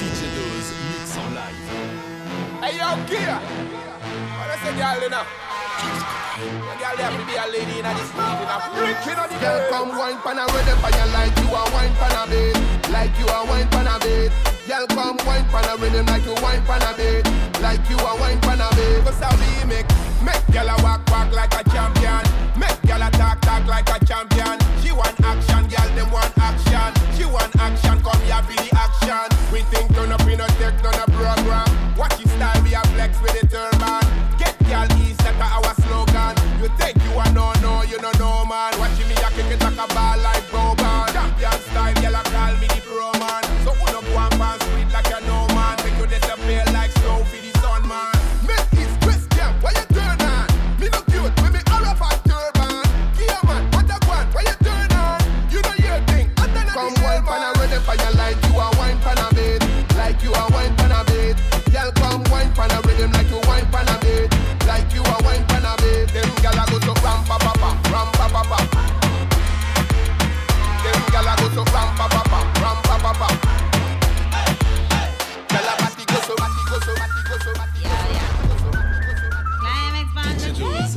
DJ Doze mix en live. Hey yo, Kia! What is a girl in a? A girl have to be a lady in a this need in a freak in a the Girl come wine pan a red up and like you a wine pan a bed, like you a wine pan a bed. Girl come wine pan a rhythm like you wine pan a bed, like you a wine pan a bit. Cause how we make make girl a walk walk like a champion, make girl a talk talk like a champion. She want action, girl them want action you want action, come here be the action. We think turn up, we no take none of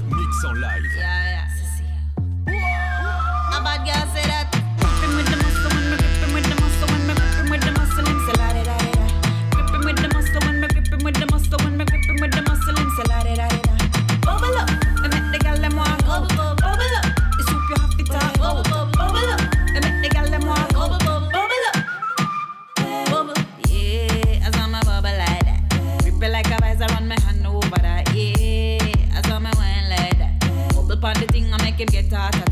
Mix en live. Yeah, yeah. get that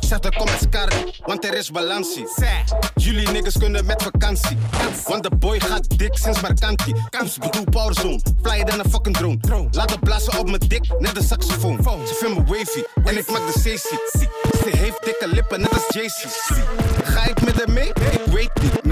Zeg de comments Scar, want er is balansie. Jullie niggas kunnen met vakantie. Want de boy gaat dik sinds Marcanti. Kamps bedoel powerzone, flyer dan een fucking drone. Laat het blazen op mijn dik, net de saxofoon. Ze filmen wavy en ik maak de CC. Ze heeft dikke lippen, net als JC. Ga ik met hem mee? Ik weet niet.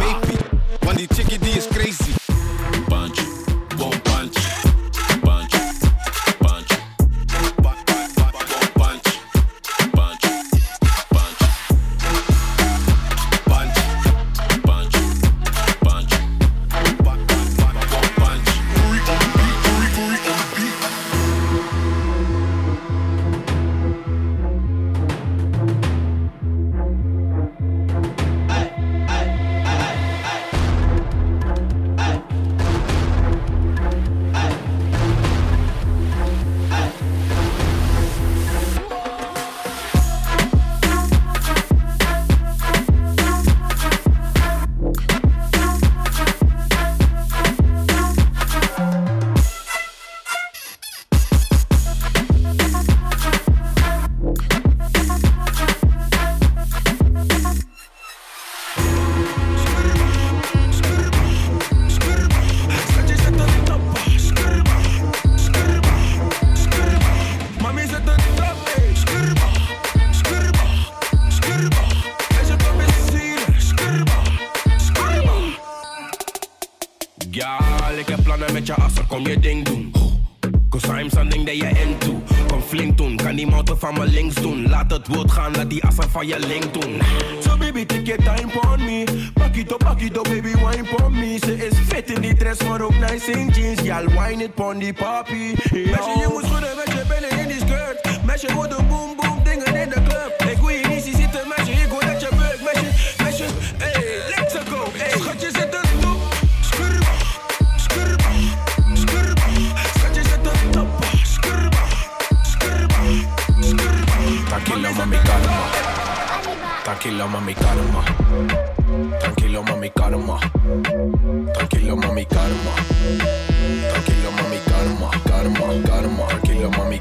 links doen. Laat het woord gaan, laat die assa van je link doen. So baby, take your time on me. Pak it up, pak it up baby, wine on me. Ze is fit in die dress, maar ook nice in jeans. Y'all wine it pon die papi. Meisje, je moet schudden met je billen in die skirt. Meisje, wordt boom boom Tranquila, mami, calma. Tranquilo, mami, calma. Tranquilo, mami, calma. Tranquilo, mami, calma. Calma, calma. Tranquilo, mami.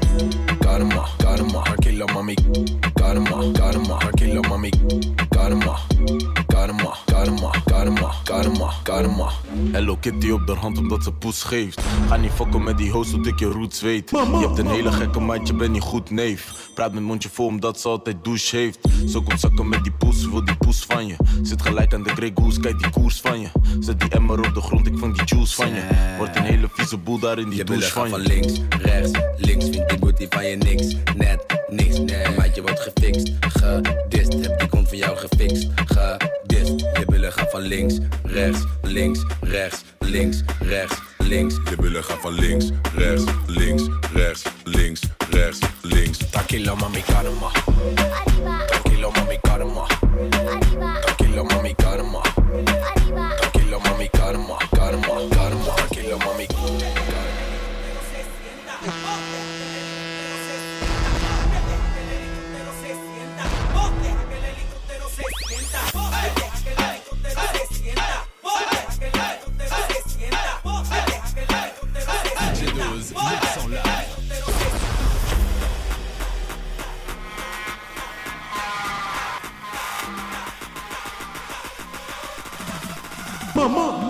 Calma, calma. Tranquilo, mami. Calma, calma. Tranquilo, mami. Calma, calma, calma, calma, calma, calma. Hello Kitty op de hand omdat ze poes geeft. Ga niet fokken met die host zodat ik je roots weet. Je hebt een hele gekke meid, je bent niet goed neef. Praat met mondje vol omdat ze altijd douche heeft. Zo komt zakken met die poes, wil die poes van je. Zit gelijk aan de Grey Goose, kijk die koers van je. Zet die emmer op de grond, ik vang die juice van je. Wordt een hele vieze boel daar in die Je douche van van je. links, rechts, links Vindt die booty van je niks, net niks Nee, maatje wordt gefixt, gedist Heb die kont van jou gefixt, gedist Je billen gaan van links, rechts, links, rechts, links, rechts, links Je billen gaan van links, rechts, links, rechts, links, rechts, links. Tranquilo, mami, calma. Tranquilo, mami. Tranquilo, mami, Mi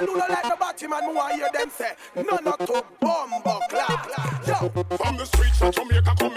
All who don't like the batty man, who I hear them say, no, not to bumbo clout. Yo, From the streets of Jamaica coming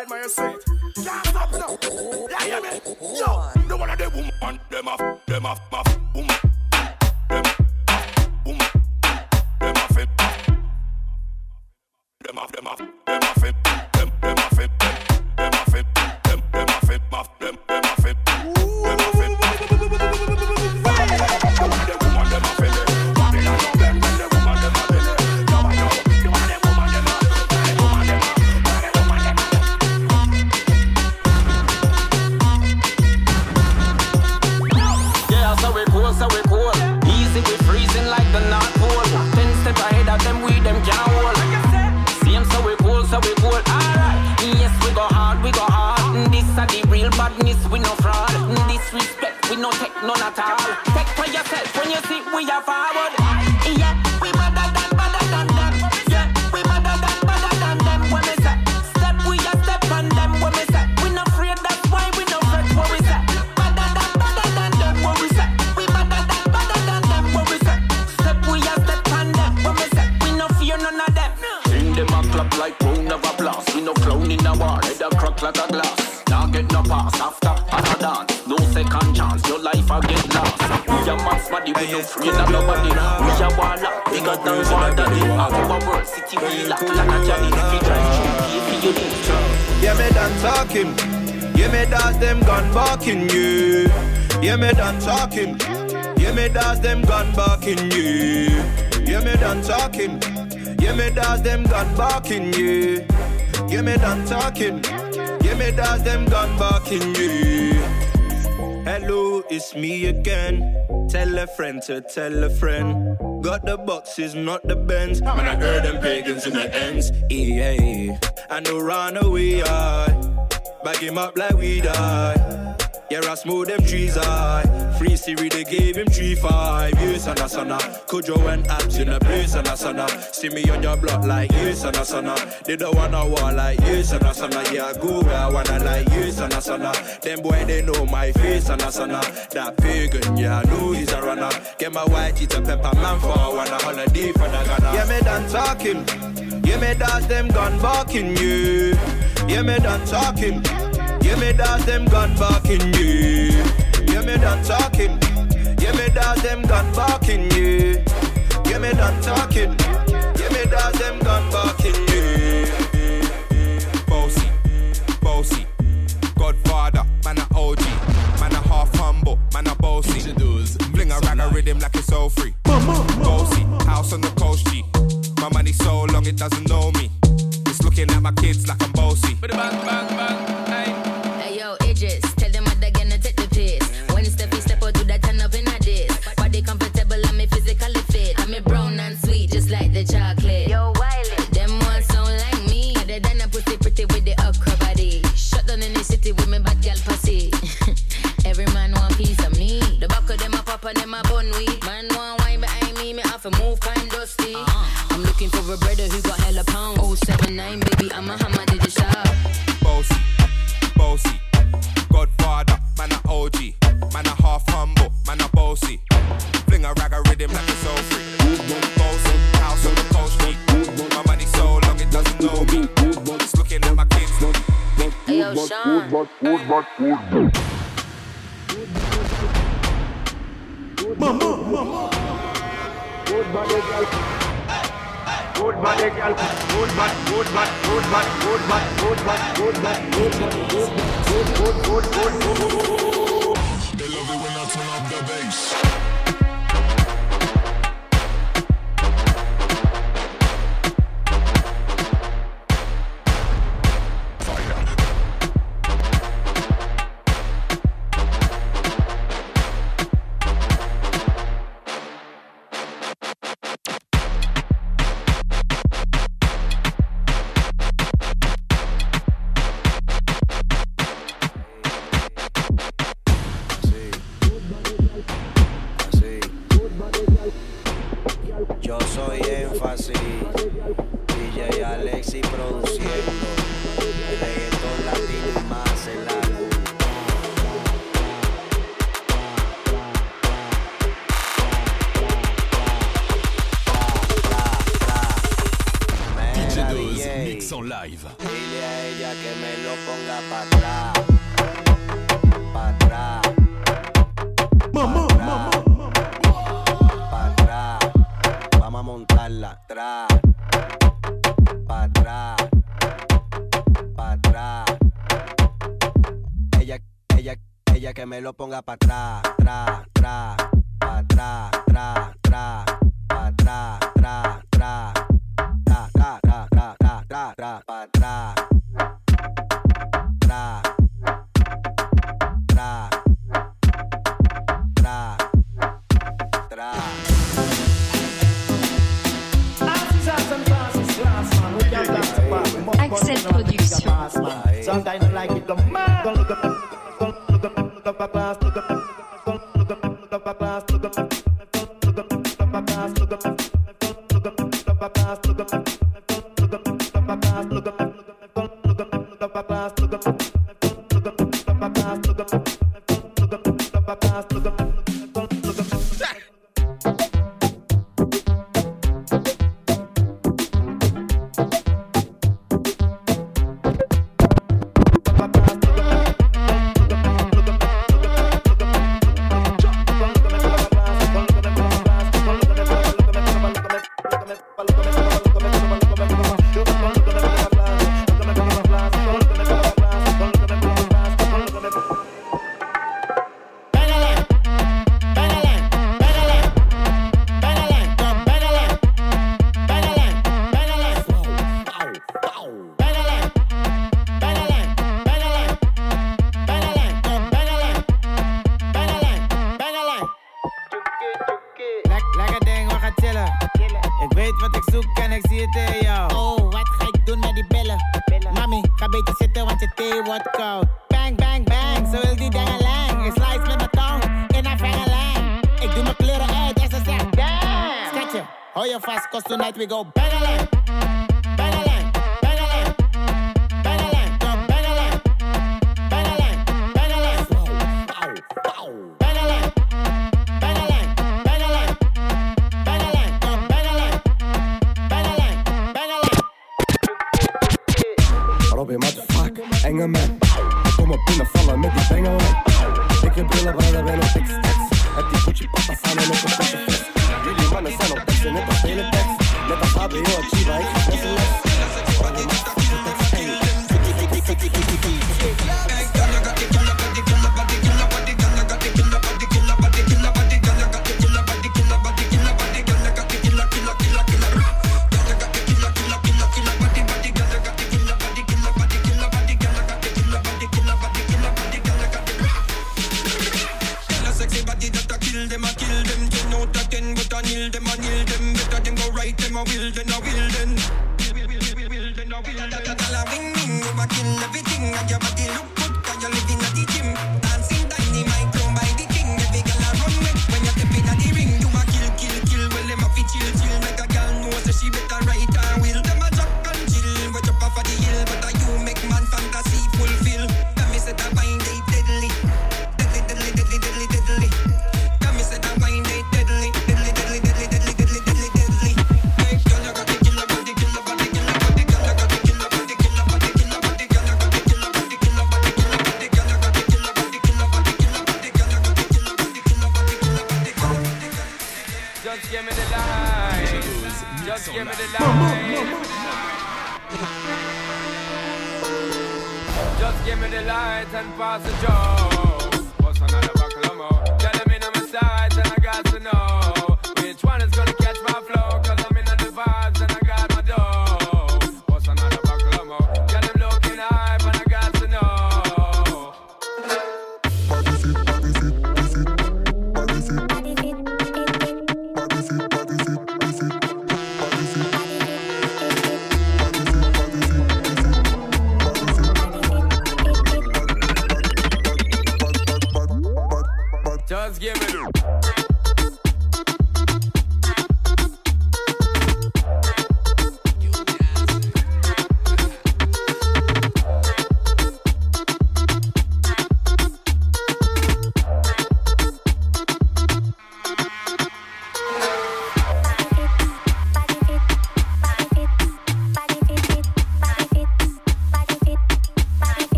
up on the side, man, you say. Can't stop now. Yeah, yeah, man. Yo, no one of them woman. Them off, them off, off, woman. Them off, woman. Them off. Them off, them off, them off, No second chance, your life a get lost. We a max body, we no of nobody. We a walla, bigger than daddy. Out of our world, city we lock like a jelly. If you drive through, you need to. Yeah, me done talking. Yeah, me dance them gun barking, yeah. Yeah, me done talking. Yeah, me dance them gun barking, yeah. Yeah, me done talking. Yeah, me dance them gun barking, yeah. Yeah, me done talking. Yeah, me dance them gun barking, yeah. Hello, it's me again. Tell a friend to tell a friend. Got the boxes, not the bends. Man, I heard them pagans in the ends. Yeah, I know run away, I bag him up like we die. Yeah, I smooth them trees, I free Siri, they gave him three five years and a sana. Kujo and abs in a place and a sana. See me on your block like years and a sana. They don't wanna war like years and a sana. Yeah, go where I wanna like years and a sana. Them boy they know my face and a sana. That pagan, yeah, I know he's a runner. Get my white eat a pepper man for one a holiday for the Ghana. Yeah, me done talking. Yeah, me dance them gun barking, yeah. Yeah, me done talking. Yeah, me dance them gun barking, yeah. Yeah, me done talking. Yeah, me dance them gun barking, yeah. Yeah, me done talking. Yeah, me dance them gun barking, yeah. Bossy, bossy, Godfather, man a OG, man a half humble, man a bossy. Fling a rag a rhythm like it's all free. Bossy, house on the coast G. My money so long it doesn't know me. It's looking at my kids like I'm bossy. Hey They love it when I turn up the bass. que me lo ponga pa' atrás, tra, tra, pa' atrás, tra, tra, pa' tra, tra, tra, tra, tra, tra, tra, tra, like it, the don't look at the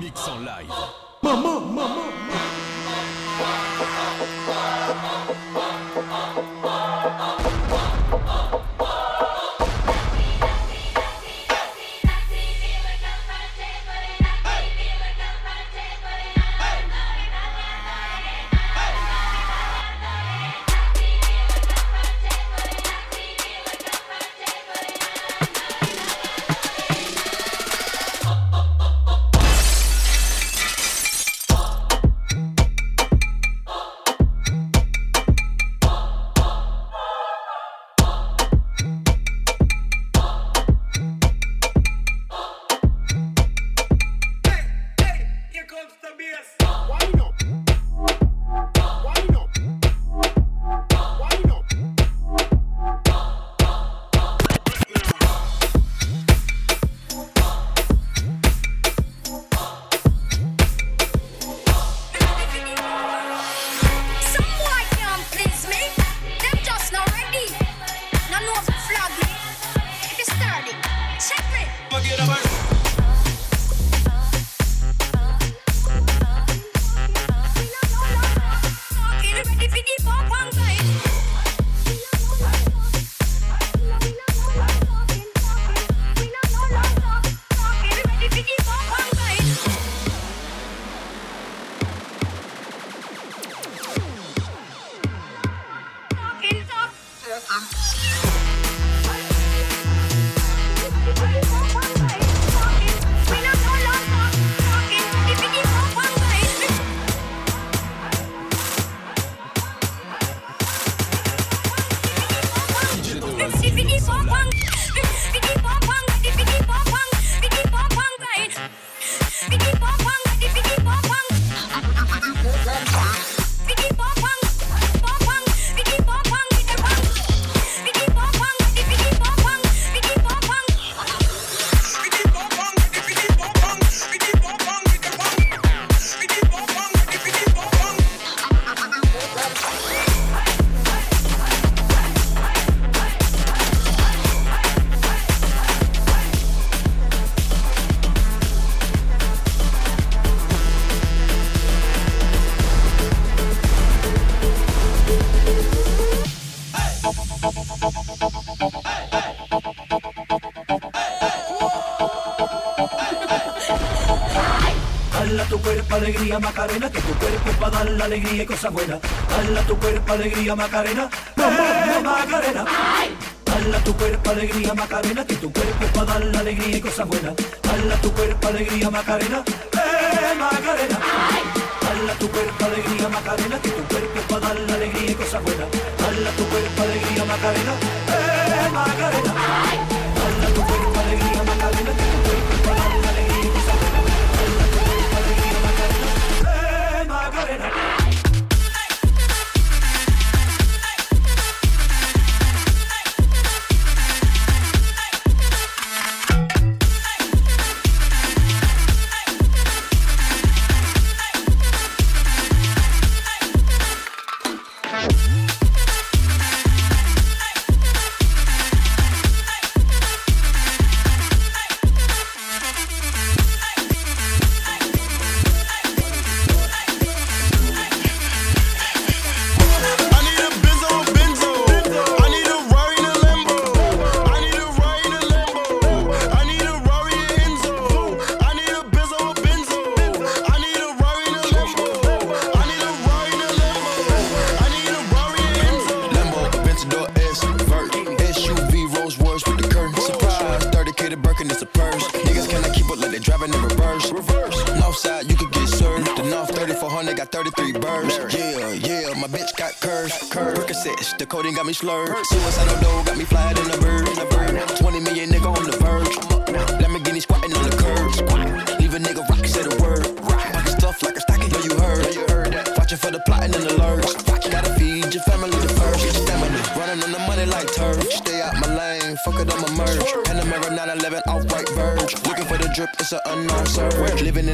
Mix en live. Maman, maman alegría, Macarena, que tu cuerpo va a dar la alegría y cosa buena. Dale a tu cuerpo alegría, Macarena, eh, Macarena. Dale a tu cuerpo alegría, Macarena, que tu cuerpo va a dar la alegría y cosa buena. Dale a tu cuerpo alegría, Macarena, eh, Macarena. Dale a tu cuerpo alegría, Macarena, que tu cuerpo va a dar la alegría y cosa buena. Dale a tu cuerpo alegría, Macarena.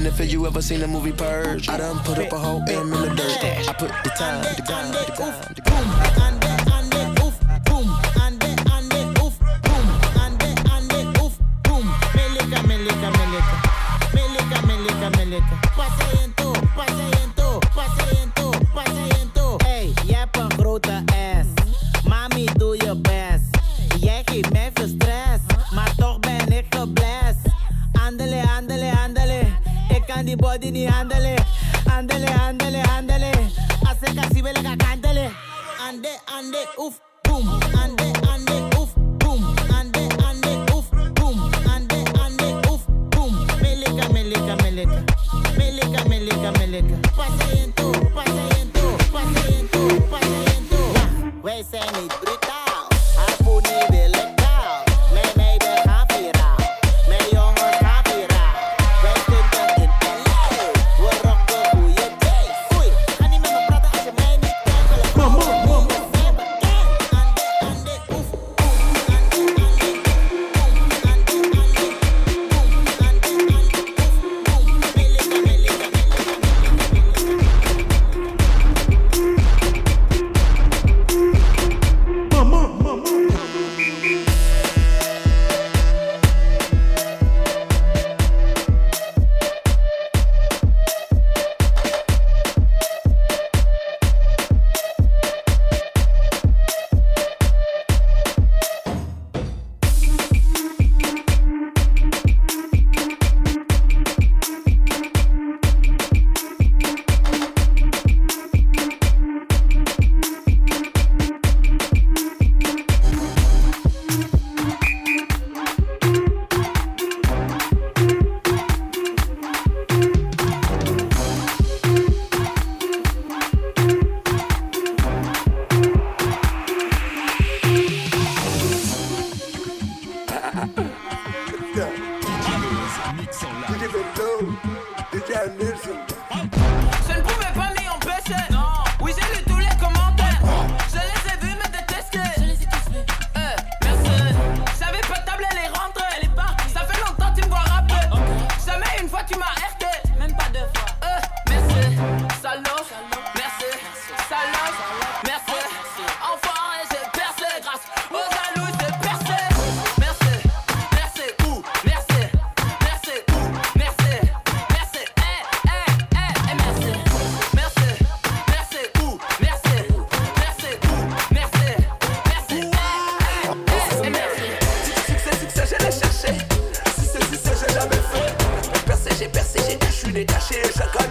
If you ever seen the movie Purge, I done put up a whole M in the dirt. I put the time, the grind, the grind. Body, ni ándale, ándale, ándale, ándale. Acércase y vele, cántale. Ande, ande, uf, boom.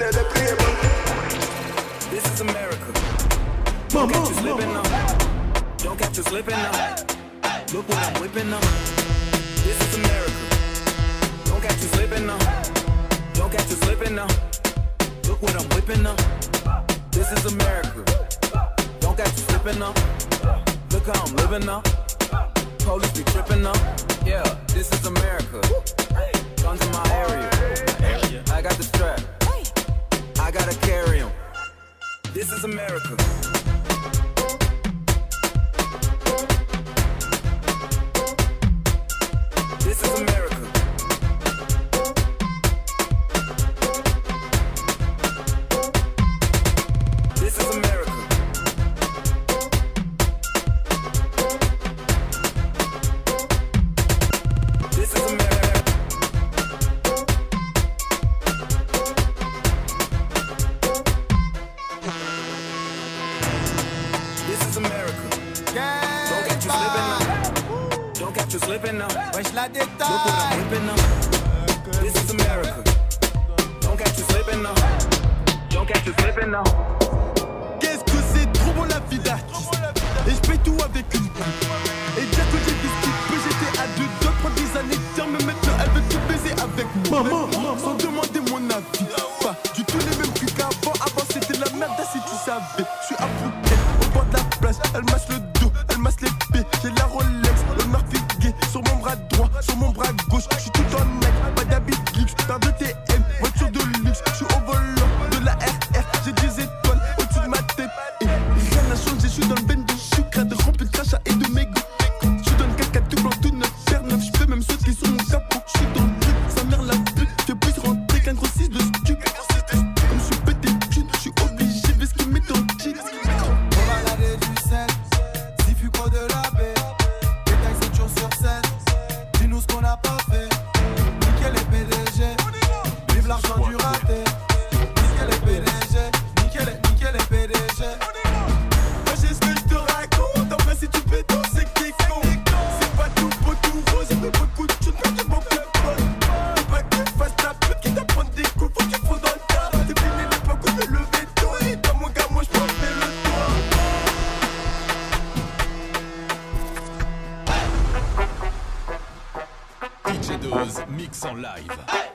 under the table. This is America. Don't catch you slipping up. Don't catch you slipping up. Look what I'm whipping up. This is America. Don't catch you slipping up. Don't catch you slipping up. Look what I'm whipping up. This is America. Don't catch you slipping up. Look how I'm living up. Police be tripping up. Yeah, this is America. Guns in my area. I got the strap. I gotta carry him. This is America. This is America. mix en live.